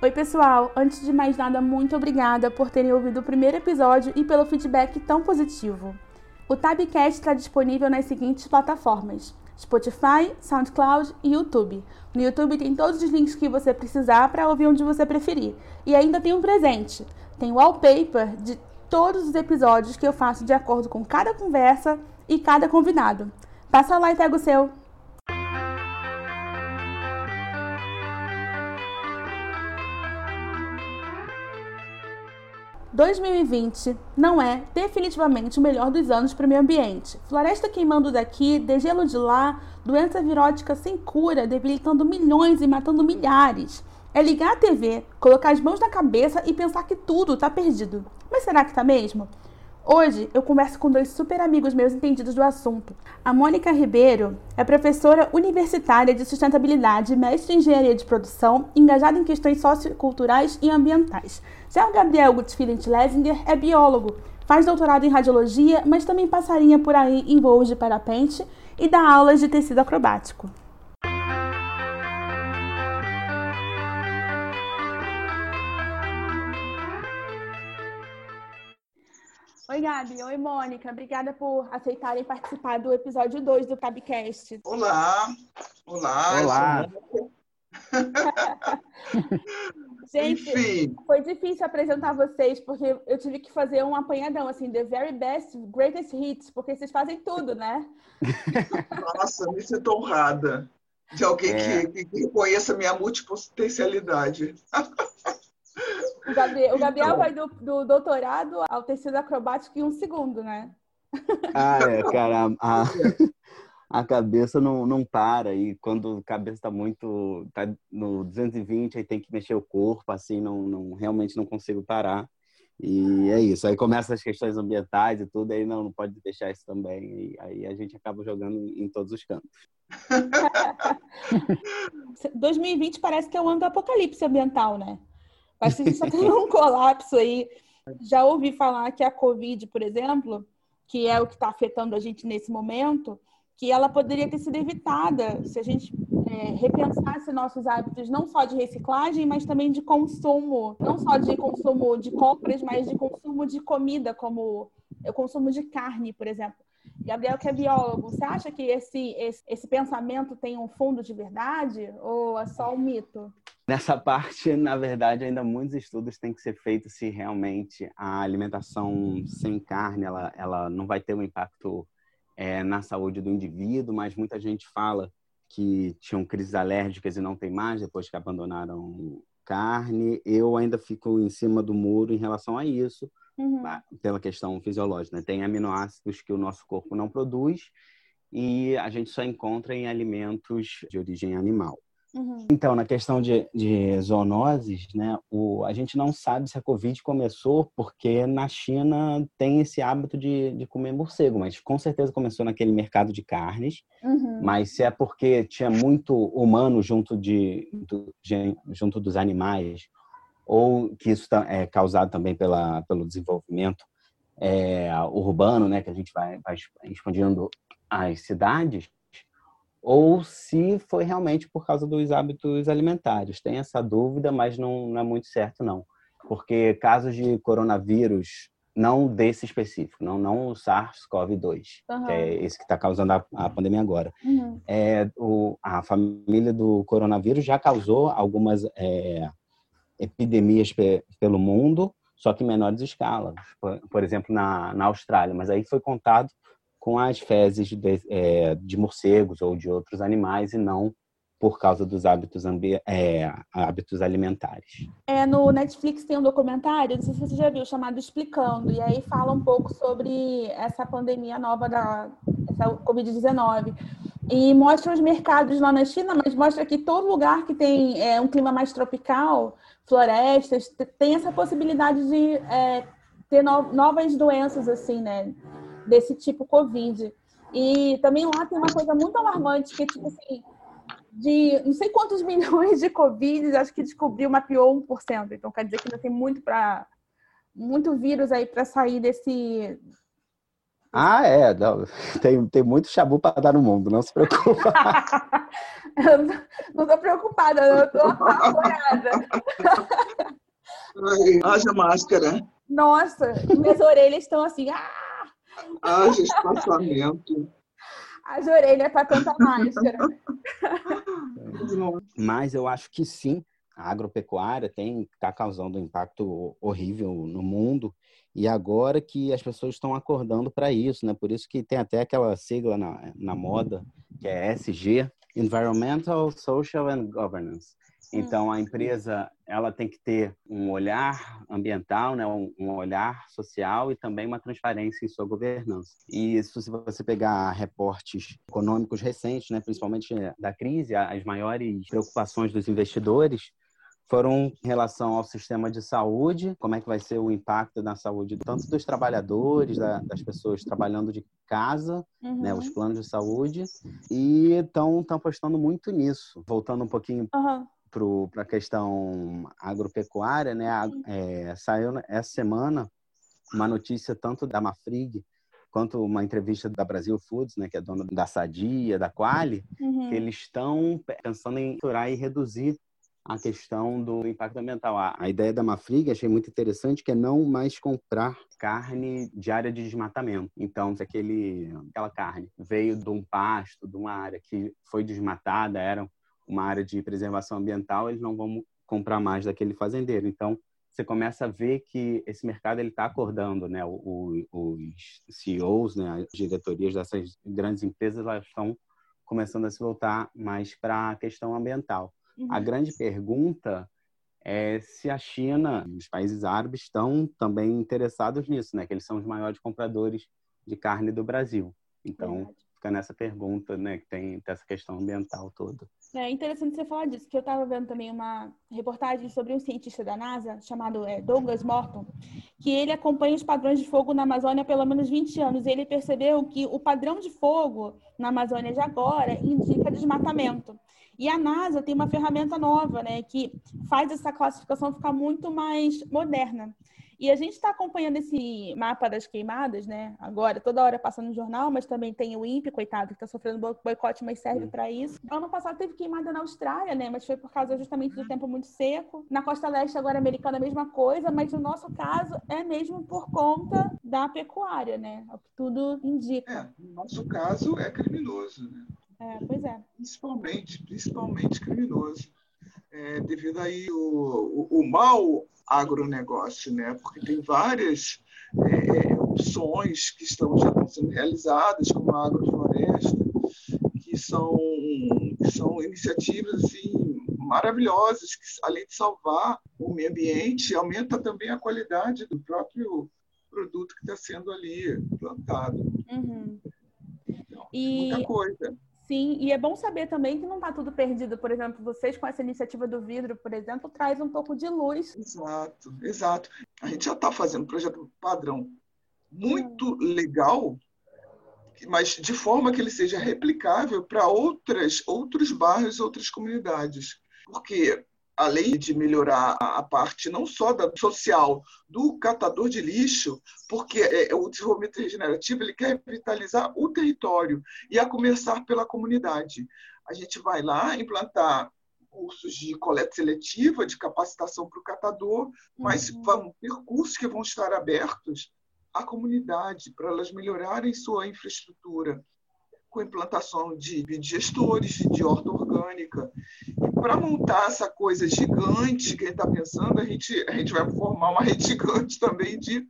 Oi, pessoal! Antes de mais nada, muito obrigada por terem ouvido o primeiro episódio e pelo feedback tão positivo. O Tabcast está disponível nas seguintes plataformas: Spotify, SoundCloud e YouTube. No YouTube tem todos os links que você precisar para ouvir onde você preferir. E ainda tem um presente: tem wallpaper de todos os episódios que eu faço de acordo com cada conversa e cada convidado. Passa lá e pega o seu! 2020 não é definitivamente o melhor dos anos para o meio ambiente. Floresta queimando daqui, degelo de lá, doença virótica sem cura, debilitando milhões e matando milhares. É ligar a TV, colocar as mãos na cabeça e pensar que tudo está perdido. Mas será que está mesmo? Hoje eu converso com dois super amigos meus entendidos do assunto. A Mônica Ribeiro é professora universitária de sustentabilidade, mestre em engenharia de produção, engajada em questões socioculturais e ambientais. Já o Gabriel Gutfilent Lesinger é biólogo, faz doutorado em radiologia, mas também passarinha por aí em voos de parapente e dá aulas de tecido acrobático. Oi, Gabi. Oi, Mônica. Obrigada por aceitarem participar do episódio 2 do Cabcast. Olá. Olá. Olá. Gente, Enfim. foi difícil apresentar vocês, porque eu tive que fazer um apanhadão, assim, the very best, greatest hits, porque vocês fazem tudo, né? Nossa, me sinto honrada de alguém é. que, que conheça minha multipotencialidade. O Gabriel, o Gabriel então... vai do, do, doutorado ao tecido acrobático em um segundo, né? Ah, é, cara. A, a cabeça não, não para. E quando a cabeça está muito. tá no 220, aí tem que mexer o corpo, assim, não, não realmente não consigo parar. E é isso. Aí começam as questões ambientais e tudo, aí não, não pode deixar isso também. E aí a gente acaba jogando em todos os cantos. 2020 parece que é o ano do apocalipse ambiental, né? Acho que a gente está tendo um colapso aí. Já ouvi falar que a Covid, por exemplo, que é o que está afetando a gente nesse momento, que ela poderia ter sido evitada se a gente é, repensasse nossos hábitos não só de reciclagem, mas também de consumo, não só de consumo de compras, mas de consumo de comida, como o consumo de carne, por exemplo. Gabriel, que é biólogo, você acha que esse, esse, esse pensamento tem um fundo de verdade ou é só um mito? Nessa parte, na verdade, ainda muitos estudos têm que ser feitos se realmente a alimentação sem carne ela, ela não vai ter um impacto é, na saúde do indivíduo, mas muita gente fala que tinham crises alérgicas e não tem mais depois que abandonaram carne. Eu ainda fico em cima do muro em relação a isso, uhum. pela questão fisiológica. Né? Tem aminoácidos que o nosso corpo não produz e a gente só encontra em alimentos de origem animal. Uhum. Então, na questão de, de zoonoses, né, o, a gente não sabe se a Covid começou porque na China tem esse hábito de, de comer morcego, mas com certeza começou naquele mercado de carnes. Uhum. Mas se é porque tinha muito humano junto, de, do, de, junto dos animais, ou que isso é causado também pela, pelo desenvolvimento é, urbano, né, que a gente vai, vai expandindo as cidades, ou se foi realmente por causa dos hábitos alimentares. Tem essa dúvida, mas não, não é muito certo, não. Porque casos de coronavírus, não desse específico, não, não o SARS-CoV-2, uhum. que é esse que está causando a, a, pandemia agora. Uhum. É, o, a família do coronavírus já causou algumas é, epidemias pe, pelo mundo, só que em menores escalas. Por, por exemplo, na, na Austrália, mas aí foi contado com as fezes de, é, de morcegos ou de outros animais e não por causa dos hábitos, é, hábitos alimentares. É, no Netflix tem um documentário, não sei se você já viu, chamado Explicando, e aí fala um pouco sobre essa pandemia nova da Covid-19. E mostra os mercados lá na China, mas mostra que todo lugar que tem é, um clima mais tropical, florestas, tem essa possibilidade de é, ter no, novas doenças, assim, né? desse tipo Covid. E também lá tem uma coisa muito alarmante, que tipo assim, de não sei quantos milhões de Covid, acho que descobriu, mapeou 1%. Então quer dizer que ainda tem muito para muito vírus aí para sair desse Ah, é. Não, tem, tem muito chabu para dar no mundo, não se preocupa. eu não estou preocupada, eu estou apavorada. Haja máscara. Nossa, minhas orelhas estão assim. Ah! Haja espaçamento. As orelhas para tanta máscara. Mas eu acho que sim, a agropecuária tem está causando um impacto horrível no mundo e agora que as pessoas estão acordando para isso, né? Por isso que tem até aquela sigla na, na moda que é SG, Environmental, Social and Governance. Então a empresa ela tem que ter um olhar ambiental, né, um, olhar social e também uma transparência em sua governança. E se você pegar reportes econômicos recentes, né, principalmente da crise, as maiores preocupações dos investidores foram em relação ao sistema de saúde, como é que vai ser o impacto na saúde tanto dos trabalhadores, da, das pessoas trabalhando de casa, uhum. né, os planos de saúde, e estão apostando muito nisso. Voltando um pouquinho uhum para a questão agropecuária, né? É, saiu essa semana uma notícia tanto da Mafrig quanto uma entrevista da Brasil Foods, né, que é dona da Sadia, da Quali, uhum. que eles estão pensando em furar e reduzir a questão do impacto ambiental. A, ideia da Mafrig, achei muito interessante, que é não mais comprar carne de área de desmatamento. Então, se aquele, aquela carne veio de um pasto, de uma área que foi desmatada, eram uma área de preservação ambiental, eles não vão comprar mais daquele fazendeiro. Então, você começa a ver que esse mercado ele está acordando, né? O, o, os CEOs, né? As diretorias dessas grandes empresas, elas estão começando a se voltar mais para a questão ambiental. Uhum. A grande pergunta é se a China os países árabes estão também interessados nisso, né? Que eles são os maiores compradores de carne do Brasil. Então, Verdade. fica nessa pergunta, né? Que tem essa questão ambiental toda. É interessante você falar disso, que eu estava vendo também uma reportagem sobre um cientista da NASA chamado é, Douglas Morton, que ele acompanha os padrões de fogo na Amazônia há pelo menos 20 anos. E ele percebeu que o padrão de fogo na Amazônia de agora indica desmatamento. E a NASA tem uma ferramenta nova, né, que faz essa classificação ficar muito mais moderna. E a gente está acompanhando esse mapa das queimadas, né? Agora, toda hora passando no jornal, mas também tem o INPE, coitado, que está sofrendo boicote, mas serve para isso. Ano passado teve queimada na Austrália, né? Mas foi por causa justamente do tempo muito seco. Na costa leste, agora americana, a mesma coisa, mas no nosso caso é mesmo por conta da pecuária, né? É o que tudo indica. É, no nosso caso é criminoso, né? É, pois é. Principalmente, principalmente criminoso. É, devido aí o, o, o mal agronegócio, né? porque tem várias é, opções que estão já sendo realizadas, como a agrofloresta, que são, que são iniciativas assim, maravilhosas, que além de salvar o meio ambiente, aumenta também a qualidade do próprio produto que está sendo ali plantado. Uhum. Então, e... muita coisa. Sim, e é bom saber também que não está tudo perdido. Por exemplo, vocês com essa iniciativa do vidro, por exemplo, traz um pouco de luz. Exato, exato. A gente já está fazendo um projeto padrão muito legal, mas de forma que ele seja replicável para outras outros bairros, outras comunidades. Porque além de melhorar a parte não só da social do catador de lixo, porque é, o desenvolvimento regenerativo ele quer revitalizar o território e a começar pela comunidade. A gente vai lá implantar cursos de coleta seletiva, de capacitação para o catador, mas uhum. vão ter cursos que vão estar abertos à comunidade para elas melhorarem sua infraestrutura com implantação de digestores, de horta orgânica. E para montar essa coisa gigante que a gente está pensando, a gente, a gente vai formar uma rede gigante também de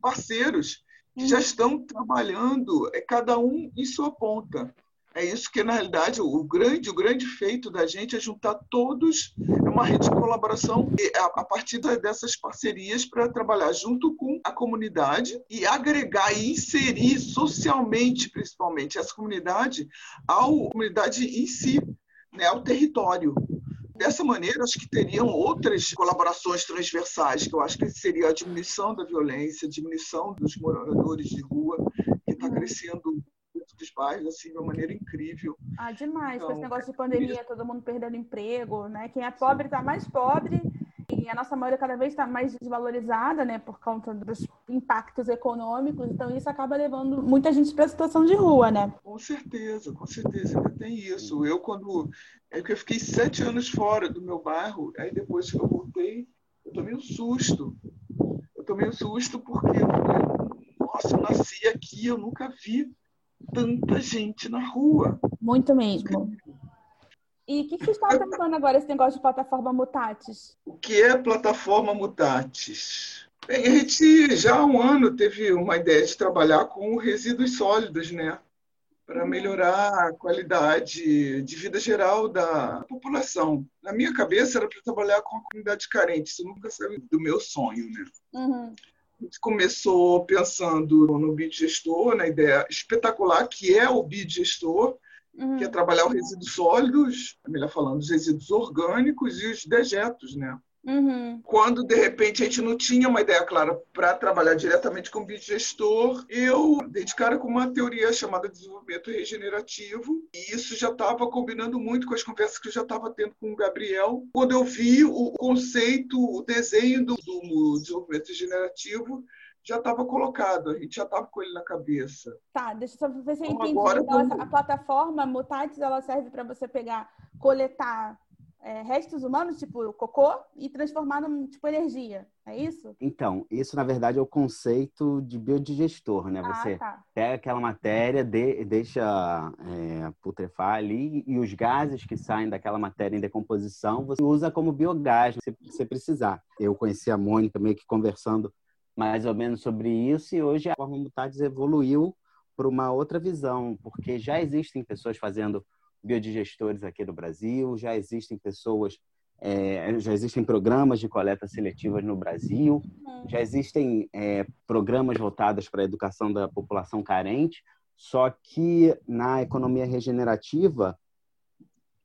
parceiros que já estão trabalhando, é cada um em sua ponta. É isso que, na realidade, o grande, o grande feito da gente é juntar todos, uma rede de colaboração a, partir dessas parcerias para trabalhar junto com a comunidade e agregar e inserir socialmente, principalmente, essa comunidade à comunidade em si, né, ao território. Dessa maneira, acho que teriam outras colaborações transversais, que eu acho que seria a diminuição da violência, a diminuição dos moradores de rua, que está crescendo dos bairros assim de uma maneira incrível. Ah, demais. Então, Com esse negócio de pandemia, todo mundo perdendo emprego, né? Quem é pobre está mais pobre e a nossa moeda cada vez está mais desvalorizada, né, por conta dos impactos econômicos, então isso acaba levando muita gente para a situação de rua, né? Com certeza, com certeza, ainda tem isso. Eu, quando. É que eu fiquei sete anos fora do meu bairro, aí depois que eu voltei, eu tomei um susto. Eu tomei um susto porque, nossa, eu nasci aqui, eu nunca vi tanta gente na rua. Muito mesmo. E o que, que vocês estão pensando agora, esse negócio de plataforma Mutatis? O que é plataforma Mutatis? Bem, a gente já há um ano teve uma ideia de trabalhar com resíduos sólidos, né? Para melhorar a qualidade de vida geral da população. Na minha cabeça era para trabalhar com a comunidade carente, isso nunca saiu do meu sonho, né? Uhum. A gente começou pensando no biogestor, na ideia espetacular que é o biogestor, uhum. que é trabalhar os resíduos sólidos, melhor falando, os resíduos orgânicos e os dejetos, né? Uhum. Quando, de repente, a gente não tinha uma ideia clara para trabalhar diretamente com o biogestor, eu dei de cara com uma teoria chamada desenvolvimento regenerativo, e isso já estava combinando muito com as conversas que eu já estava tendo com o Gabriel. Quando eu vi o conceito, o desenho do, do desenvolvimento regenerativo, já estava colocado, a gente já estava com ele na cabeça. Tá, deixa eu só ver se eu então, entendi. Agora, então, a plataforma Mutatis, ela serve para você pegar, coletar é, restos humanos, tipo cocô, e transformar num tipo energia, é isso? Então, isso na verdade é o conceito de biodigestor, né? Ah, você tá. pega aquela matéria, de, deixa é, putrefar ali, e os gases que saem daquela matéria em decomposição, você usa como biogás, se você precisar. Eu conheci a Mônica meio que conversando mais ou menos sobre isso, e hoje a forma Mutatis evoluiu para uma outra visão, porque já existem pessoas fazendo biodigestores aqui no Brasil, já existem pessoas, é, já existem programas de coleta seletiva no Brasil, uhum. já existem é, programas voltados para a educação da população carente, só que na economia regenerativa,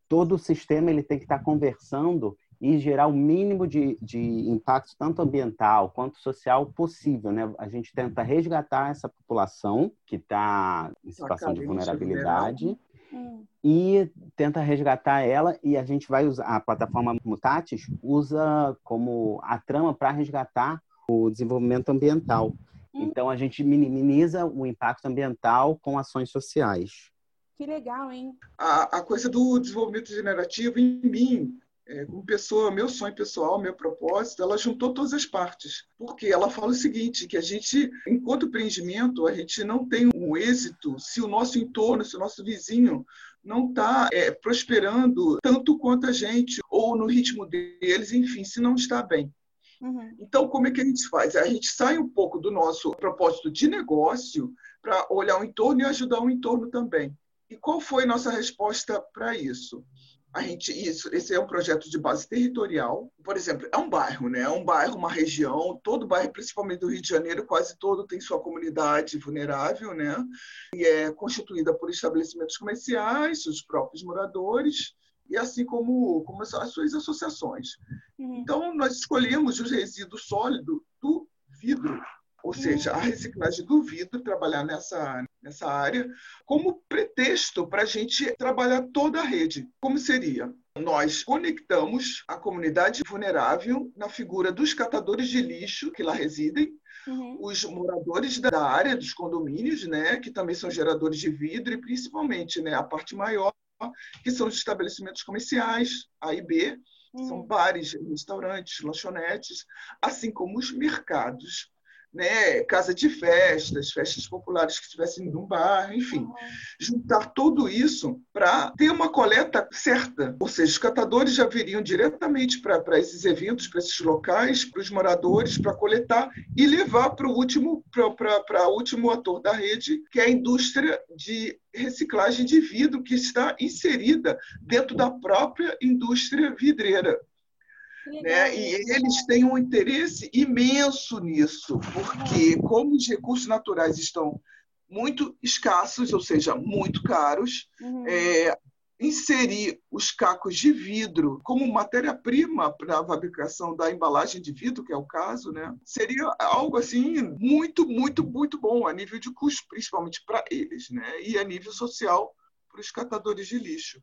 todo o sistema ele tem que estar conversando e gerar o mínimo de, de impacto, tanto ambiental quanto social, possível. Né? A gente tenta resgatar essa população que está em situação de vulnerabilidade hum. e tenta resgatar ela e a gente vai usar a plataforma Mutatis usa como a trama para resgatar o desenvolvimento ambiental. Hum. Então a gente minimiza o impacto ambiental com ações sociais. Que legal, hein? A, a coisa do desenvolvimento generativo em mim é, como pessoa, meu sonho pessoal, meu propósito, ela juntou todas as partes. Porque ela fala o seguinte, que a gente, enquanto empreendimento, a gente não tem um êxito se o nosso entorno, se o nosso vizinho não está é, prosperando tanto quanto a gente, ou no ritmo deles, enfim, se não está bem. Uhum. Então, como é que a gente faz? A gente sai um pouco do nosso propósito de negócio para olhar o entorno e ajudar o entorno também. E qual foi nossa resposta para isso? A gente isso esse é um projeto de base territorial. Por exemplo é um bairro né? É um bairro uma região. Todo bairro principalmente do Rio de Janeiro quase todo tem sua comunidade vulnerável né? E é constituída por estabelecimentos comerciais os próprios moradores e assim como como as suas associações. Uhum. então nós escolhemos os resíduos sólidos do vidro ou seja, a reciclagem do vidro, trabalhar nessa, nessa área, como pretexto para a gente trabalhar toda a rede. Como seria? Nós conectamos a comunidade vulnerável na figura dos catadores de lixo que lá residem, uhum. os moradores da área dos condomínios, né, que também são geradores de vidro, e principalmente né, a parte maior, que são os estabelecimentos comerciais, A e B, uhum. são bares, restaurantes, lanchonetes, assim como os mercados né, casa de festas, festas populares que estivessem num bairro, enfim, juntar tudo isso para ter uma coleta certa. Ou seja, os catadores já viriam diretamente para esses eventos, para esses locais, para os moradores, para coletar e levar para o último, para o último ator da rede, que é a indústria de reciclagem de vidro, que está inserida dentro da própria indústria vidreira. Né? E eles têm um interesse imenso nisso, porque como os recursos naturais estão muito escassos, ou seja, muito caros, uhum. é, inserir os cacos de vidro como matéria-prima para a fabricação da embalagem de vidro, que é o caso, né? seria algo assim muito, muito, muito bom a nível de custo, principalmente para eles, né? e a nível social para os catadores de lixo.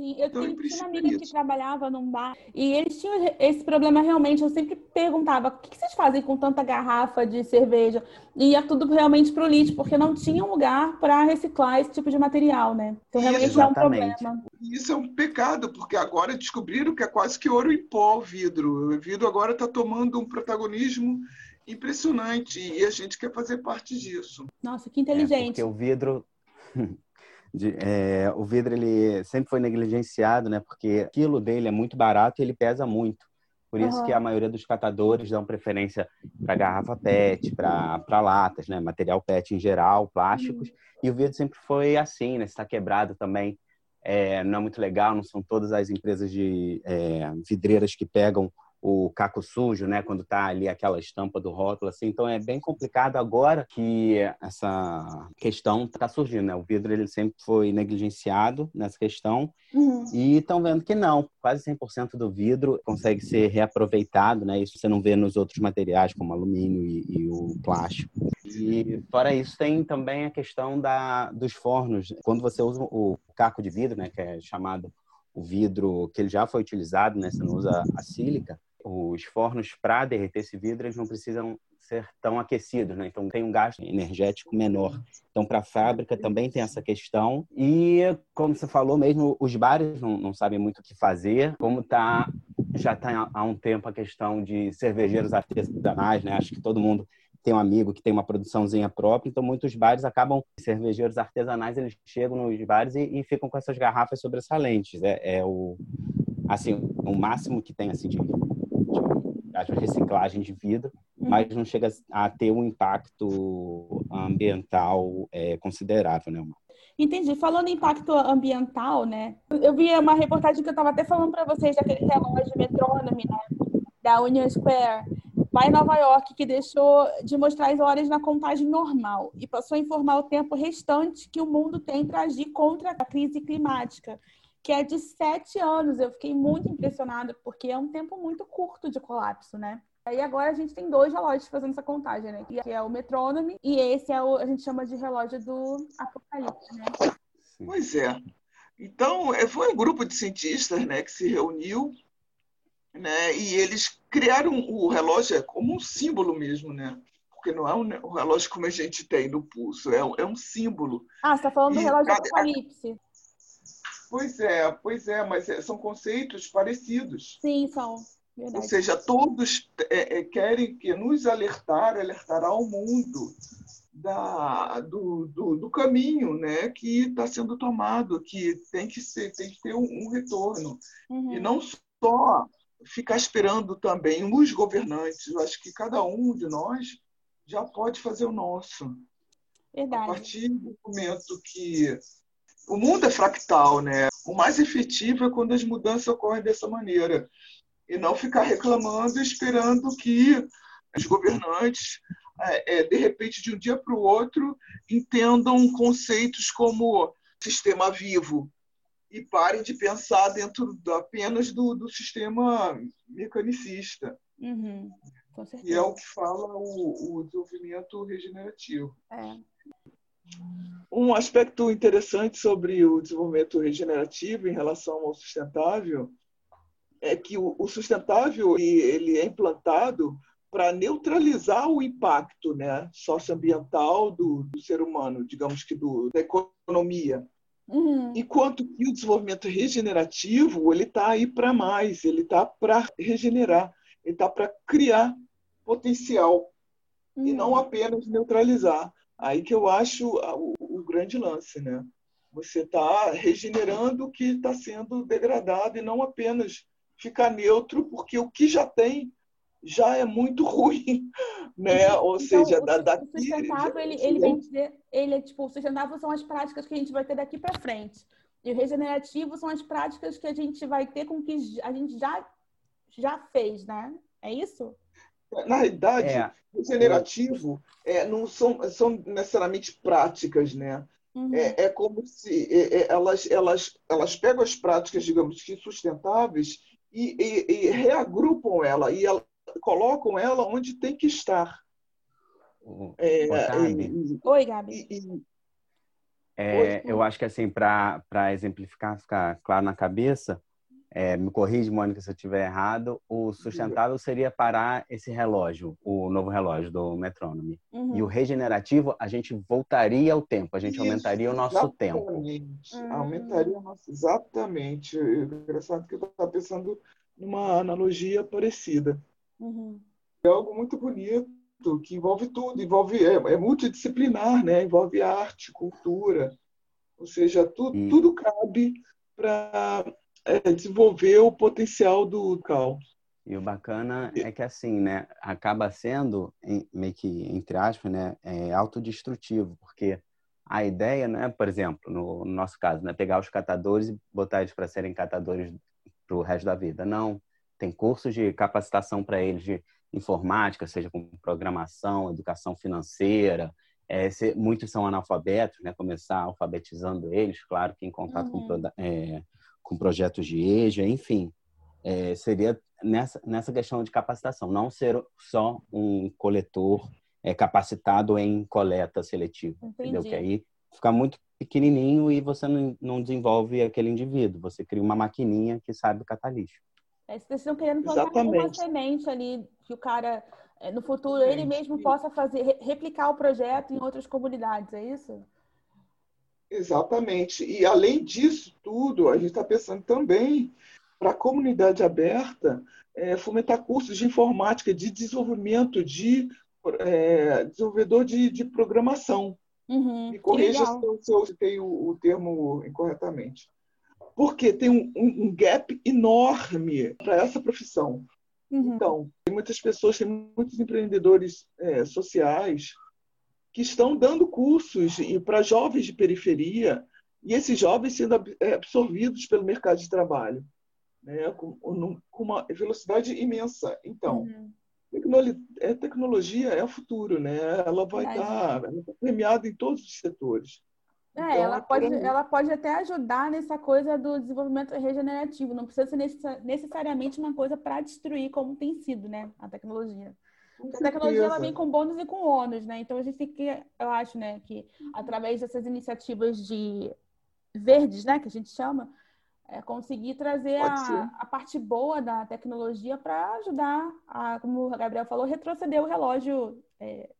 Sim, eu então, tinha uma amiga que trabalhava num bar e eles tinham esse problema realmente. Eu sempre perguntava: o que vocês fazem com tanta garrafa de cerveja? E ia tudo realmente para o lixo, porque não tinha um lugar para reciclar esse tipo de material, né? Então, realmente Exatamente. é um problema. Isso é um pecado, porque agora descobriram que é quase que ouro em pó o vidro. O vidro agora está tomando um protagonismo impressionante e a gente quer fazer parte disso. Nossa, que inteligente. É porque o vidro De, é, o vidro ele sempre foi negligenciado, né? Porque o quilo dele é muito barato e ele pesa muito. Por isso uhum. que a maioria dos catadores dão preferência para garrafa PET, para latas, né? Material PET em geral, plásticos. Uhum. E o vidro sempre foi assim, né? Está quebrado também. É, não é muito legal, não são todas as empresas de é, vidreiras que pegam o caco sujo, né, quando tá ali aquela estampa do rótulo, assim. Então é bem complicado agora que essa questão está surgindo, né? O vidro ele sempre foi negligenciado nessa questão uhum. e estão vendo que não, quase 100% do vidro consegue ser reaproveitado, né? Isso você não vê nos outros materiais como alumínio e, e o plástico. E fora isso tem também a questão da dos fornos. Quando você usa o caco de vidro, né, que é chamado o vidro que ele já foi utilizado, né? Você não usa a sílica os fornos para derreter esse vidro eles não precisam ser tão aquecidos, né? Então tem um gasto energético menor. Então para a fábrica também tem essa questão e como você falou mesmo, os bares não, não sabem muito o que fazer. Como tá já está há um tempo a questão de cervejeiros artesanais, né? Acho que todo mundo tem um amigo que tem uma produçãozinha própria, então muitos bares acabam, cervejeiros artesanais, eles chegam nos bares e, e ficam com essas garrafas sobressalentes. É, é, o, assim, o máximo que tem, assim, de de reciclagem de vidro, uhum. mas não chega a ter um impacto ambiental é, considerável, né? Entendi. Falando em impacto ambiental, né? Eu vi uma reportagem que eu estava até falando para vocês daquele relógio metrônomo, né? Da Union Square, lá em Nova York, que deixou de mostrar as horas na contagem normal e passou a informar o tempo restante que o mundo tem para agir contra a crise climática que é de sete anos. Eu fiquei muito impressionada, porque é um tempo muito curto de colapso, né? Aí agora a gente tem dois relógios fazendo essa contagem, né? Que é o metrônomo e esse é o a gente chama de relógio do apocalipse, né? Pois é. Então, é, foi um grupo de cientistas, né, que se reuniu, né, e eles criaram o relógio como um símbolo mesmo, né? Porque não é um, um relógio como a gente tem no pulso, é, é um símbolo. Ah, você está falando e do relógio cada, apocalipse. Pois é, pois é, mas é, são conceitos parecidos. Sim, são. Verdade. Ou seja, todos é, é, querem que nos alertar, alertar ao mundo da, do, do, do caminho né, que está sendo tomado, que tem que, ser, tem que ter um, um retorno. Uhum. E não só ficar esperando também os governantes. Eu acho que cada um de nós já pode fazer o nosso. Verdade. A partir do momento que o mundo é fractal, né? O mais efetivo é quando as mudanças ocorrem dessa maneira e não ficar reclamando esperando que os governantes, é, é de repente, de um dia para o outro, entendam conceitos como sistema vivo e parem de pensar dentro apenas do, do sistema mecanicista. Uhum, e é o que fala o, o desenvolvimento regenerativo. É. Um aspecto interessante sobre o desenvolvimento regenerativo em relação ao sustentável é que o sustentável ele é implantado para neutralizar o impacto né, socioambiental do, do ser humano, digamos que do, da economia. Uhum. Enquanto que o desenvolvimento regenerativo ele está aí para mais, ele está para regenerar, ele está para criar potencial uhum. e não apenas neutralizar. Aí que eu acho o, o grande lance, né? Você está regenerando o que está sendo degradado e não apenas ficar neutro, porque o que já tem já é muito ruim, né? Ou então, seja, o, da, daqui... O sustentável, ele, ele vem dizer, ele é tipo, o sustentável são as práticas que a gente vai ter daqui para frente. E o regenerativo são as práticas que a gente vai ter com que a gente já, já fez, né? É isso? Na realidade, é. regenerativo é, não são, são necessariamente práticas, né? Uhum. É, é, como se é, é, elas, elas, elas pegam as práticas, digamos que sustentáveis, e, e, e reagrupam ela, e ela, colocam ela onde tem que estar. É, Oi, Gabi. É, eu acho que assim, para exemplificar, ficar claro na cabeça, é, me corrige, Mônica, se eu estiver errado, o sustentável seria parar esse relógio, o novo relógio do metrônomo. Uhum. E o regenerativo, a gente voltaria ao tempo, a gente Isso, aumentaria o nosso exatamente. tempo. Uhum. Aumentaria o nosso. Exatamente. Engraçado que eu estava pensando numa analogia parecida. Uhum. É algo muito bonito, que envolve tudo, envolve é, é multidisciplinar, né? envolve arte, cultura, ou seja, tu, tudo cabe para é, desenvolver o potencial do cal. E o bacana é que assim, né, acaba sendo meio que entre aspas, né, é autodestrutivo, porque a ideia, né, por exemplo, no, no nosso caso, né, pegar os catadores e botar eles para serem catadores para o resto da vida. Não, tem cursos de capacitação para eles de informática, seja com programação, educação financeira. É, se, muitos são analfabetos, né? Começar alfabetizando eles, claro que em contato uhum. com é, com projetos de EJA, enfim. É, seria nessa, nessa questão de capacitação, não ser só um coletor é, capacitado em coleta seletiva, Entendi. entendeu? Que aí fica muito pequenininho e você não, não desenvolve aquele indivíduo, você cria uma maquininha que sabe catar lixo. É, vocês estão querendo plantar uma semente ali que o cara, no futuro, ele mesmo possa fazer, replicar o projeto em outras comunidades, é isso? Exatamente. E além disso tudo, a gente está pensando também para a comunidade aberta é, fomentar cursos de informática, de desenvolvimento de é, desenvolvedor de, de programação. Uhum, Me corrija se eu, se eu citei o, o, termo incorretamente. Porque tem um, um, um gap enorme para essa profissão. Uhum. Então, tem muitas pessoas, tem muitos empreendedores é, sociais que estão dando cursos para jovens de periferia e esses jovens sendo é, absorvidos pelo mercado de trabalho, né, com, com uma velocidade imensa. Então, uhum. É, tecnologia é o futuro, né? Ela vai estar tá, tá premiada em todos os setores. É, então, ela, pode, ela pode até ajudar nessa coisa do desenvolvimento regenerativo. Não precisa ser necessariamente uma coisa para destruir, como tem sido, né? A tecnologia a tecnologia ela vem com bônus e com ônus, né? Então a gente tem que, eu acho, né, que através dessas iniciativas de verdes, né, que a gente chama, é conseguir trazer a, a, parte boa da tecnologia para ajudar a, como o Gabriel falou, retroceder o relógio é,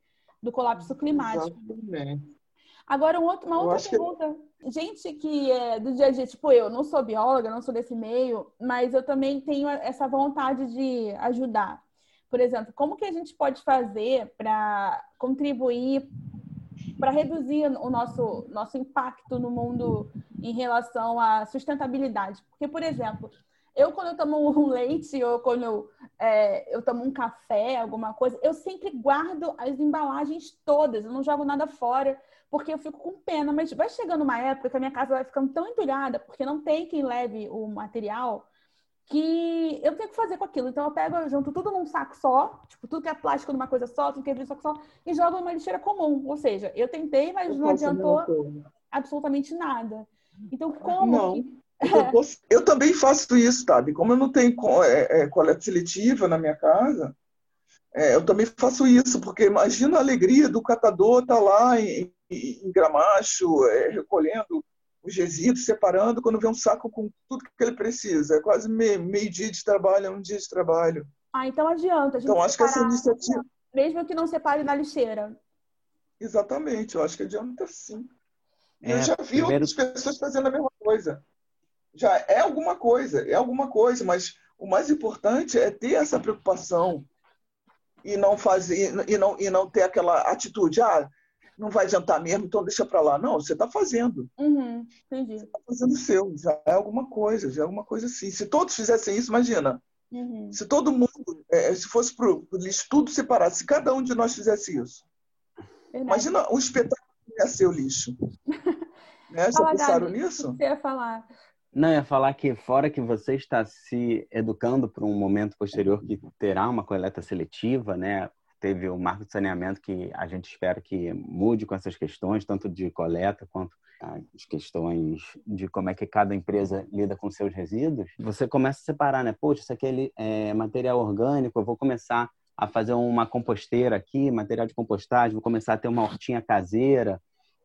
do colapso climático. Exatamente. Agora, um outro, uma outra pergunta. Que... Gente que é do dia a dia, tipo eu, não sou bióloga, não sou desse meio, mas eu também tenho essa vontade de ajudar. Por exemplo, como que a gente pode fazer para contribuir para reduzir o nosso, nosso impacto no mundo em relação à sustentabilidade? Porque, por exemplo, eu quando eu tomo um leite ou quando eu, é, eu tomo um café, alguma coisa, eu sempre guardo as embalagens todas, eu não jogo nada fora, porque eu fico com pena. Mas vai chegando uma época que a minha casa vai ficando tão entulhada, porque não tem quem leve o material, que eu tenho que fazer com aquilo. Então eu pego, eu junto tudo num saco só, tipo, tudo que é plástico numa coisa só, tudo que é vidro saco só, e jogo numa lixeira comum. Ou seja, eu tentei, mas eu não adiantou absolutamente nada. Então, como. Não. Eu, eu, também faço isso, sabe? Como eu não tenho é, é, coleta seletiva na minha casa, é, eu também faço isso, porque imagina a alegria do catador estar tá lá em, em, em Gramacho, é, recolhendo os resíduos, separando, quando vê um saco com tudo que ele precisa. É quase meio, meio dia de trabalho, é um dia de trabalho. Ah, então adianta. então, acho que essa iniciativa. Mesmo que não separe na lixeira. Exatamente, eu acho que adianta sim. É, eu já vi primeiro... outras pessoas fazendo a mesma coisa. Já é alguma coisa, é alguma coisa, mas o mais importante é ter essa preocupação e não fazer e não, e não ter aquela atitude, ah, não vai adiantar mesmo, então deixa para lá. Não, você está fazendo. Uhum, entendi. Você está fazendo o seu, já é alguma coisa, já é alguma coisa assim. Se todos fizessem isso, imagina. Uhum. Se todo mundo, é, se fosse para o lixo tudo separado, se cada um de nós fizesse isso. Verdade. Imagina o espetáculo que ia ser o lixo. né? Já pensaram nisso? Você ia falar. Não, ia falar que fora que você está se educando para um momento posterior que terá uma coleta seletiva, né? teve o marco de saneamento que a gente espera que mude com essas questões, tanto de coleta quanto as questões de como é que cada empresa lida com seus resíduos. Você começa a separar, né? Poxa, isso aqui é, é material orgânico, eu vou começar a fazer uma composteira aqui, material de compostagem, vou começar a ter uma hortinha caseira.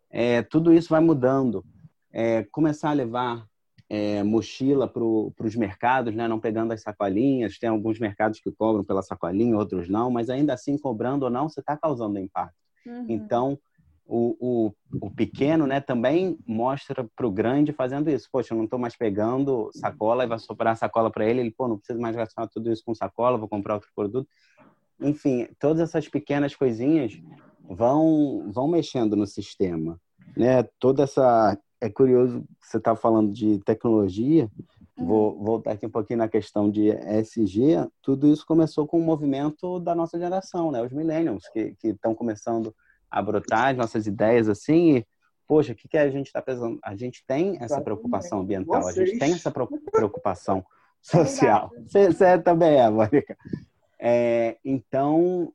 é, tudo isso vai mudando. É, começar a levar é, mochila para os mercados, né? não pegando as sacolinhas. Tem alguns mercados que cobram pela sacolinha, outros não, mas ainda assim, cobrando ou não, você está causando impacto. Uhum. Então, o, o, o, pequeno né, também mostra para o grande fazendo isso. Poxa, eu não estou mais pegando sacola e vai soprar sacola para ele. Ele, pô, não preciso mais gastar tudo isso com sacola, vou comprar outro produto. Enfim, todas essas pequenas coisinhas vão, vão mexendo no sistema. Né? Toda essa. É curioso, você está falando de tecnologia. Uhum. Vou voltar aqui um pouquinho na questão de ESG. Tudo isso começou com o movimento da nossa geração, né? Os millennials, que estão começando a brotar as nossas ideias assim e, poxa, o que, que a gente está pensando? A gente tem essa preocupação ambiental, Vocês. a gente tem essa preocupação social. Você, você também é, Mônica. É, então,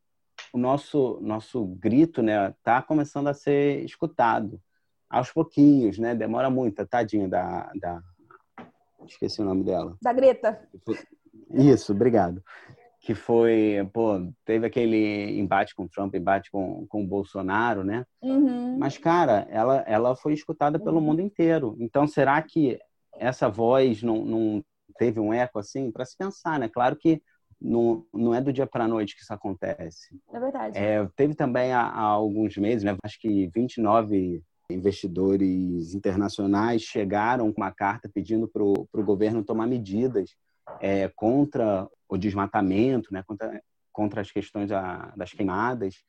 o nosso, nosso grito né, tá começando a ser escutado aos pouquinhos, né? Demora muito, tadinha da, da... Esqueci o nome dela. Da Greta. Isso, obrigado que foi, pô, teve aquele embate com Trump, embate com, com o Bolsonaro, né? Uhum. Mas, cara, ela, ela foi escutada pelo uhum. mundo inteiro. Então, será que essa voz não, não teve um eco assim? Para se pensar, né? Claro que não, não é do dia para a noite que isso acontece. É verdade. É, teve também há, há, alguns meses, né? Acho que 29 investidores internacionais chegaram com uma carta pedindo para o governo tomar medidas é, contra o desmatamento, né, contra, contra as questões da, das queimadas.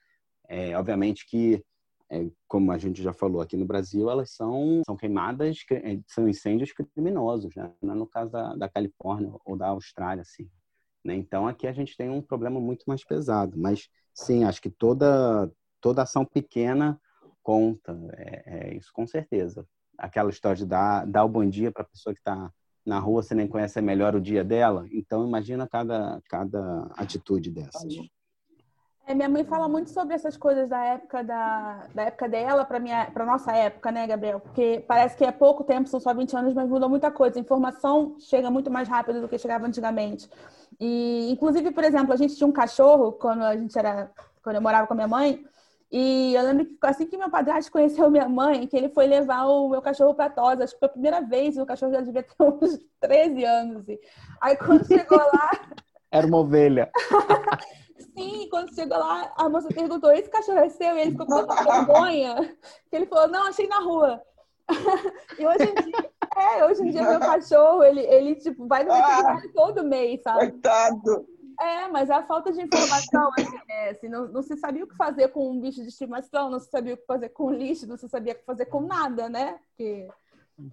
É, obviamente que, é, como a gente já falou aqui no Brasil, elas são, são queimadas, é, são incêndios criminosos, né? é no caso da, da Califórnia ou da Austrália, assim. Né? Então, aqui a gente tem um problema muito mais pesado. Mas, sim, acho que toda, toda ação pequena conta, é, é isso com certeza. Aquela história de dar, dar o bom dia para a pessoa que está na rua você nem conhece melhor o dia dela, então imagina cada, cada atitude dessas. É, minha mãe fala muito sobre essas coisas da época da, da época dela para nossa época, né, Gabriel? Porque parece que é pouco tempo, são só 20 anos, mas mudou muita coisa. A informação chega muito mais rápido do que chegava antigamente. E inclusive, por exemplo, a gente tinha um cachorro quando a gente era quando eu morava com a minha mãe, e eu lembro que assim que meu padrasto conheceu minha mãe, que ele foi levar o meu cachorro para tosa. Acho que foi a primeira vez, o cachorro já devia ter uns 13 anos. Assim. Aí quando chegou lá. Era uma ovelha. Sim, quando chegou lá, a moça perguntou: esse cachorro é seu? E ele ficou com tanta vergonha que ele falou: não, achei na rua. e hoje em dia, é, hoje em dia meu cachorro, ele, ele tipo, vai no veterinário ah, todo mês, sabe? Coitado! É, mas a falta de informação, assim, é, assim, não, não, se sabia o que fazer com um bicho de estimação, não se sabia o que fazer com lixo, não se sabia o que fazer com nada, né? Porque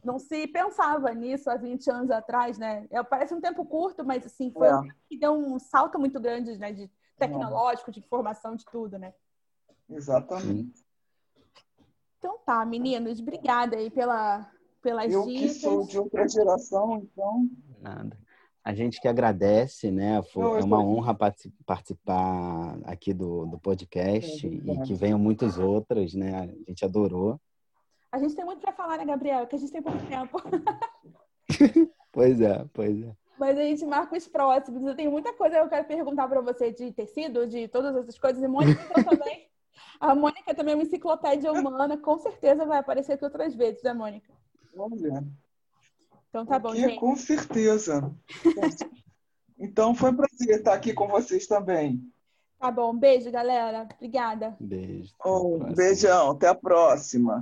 não se pensava nisso há 20 anos atrás, né? É, parece um tempo curto, mas assim, foi é. que deu um salto muito grande, né? De tecnológico, de informação, de tudo, né? Exatamente. Então tá, meninos, obrigada aí pela, pelas Eu dicas. Eu que sou de outra geração, então... Nada. A gente que agradece, né? Foi, é uma honra participar aqui do, do podcast é e que venham muitas outras, né? A gente adorou. A gente tem muito para falar, né, Gabriel? Que a gente tem pouco tempo. pois é, pois é. Mas a gente marca os próximos. Eu tenho muita coisa que eu quero perguntar para você de tecido, de todas essas coisas. E Mônica também. A Mônica também é uma enciclopédia humana. Com certeza vai aparecer aqui outras vezes, né, Mônica? Vamos ver. Então tá bom, gente. Com certeza. então foi um prazer estar aqui com vocês também. Tá bom, beijo, galera. Obrigada. Beijo. Oh, beijão, até a próxima.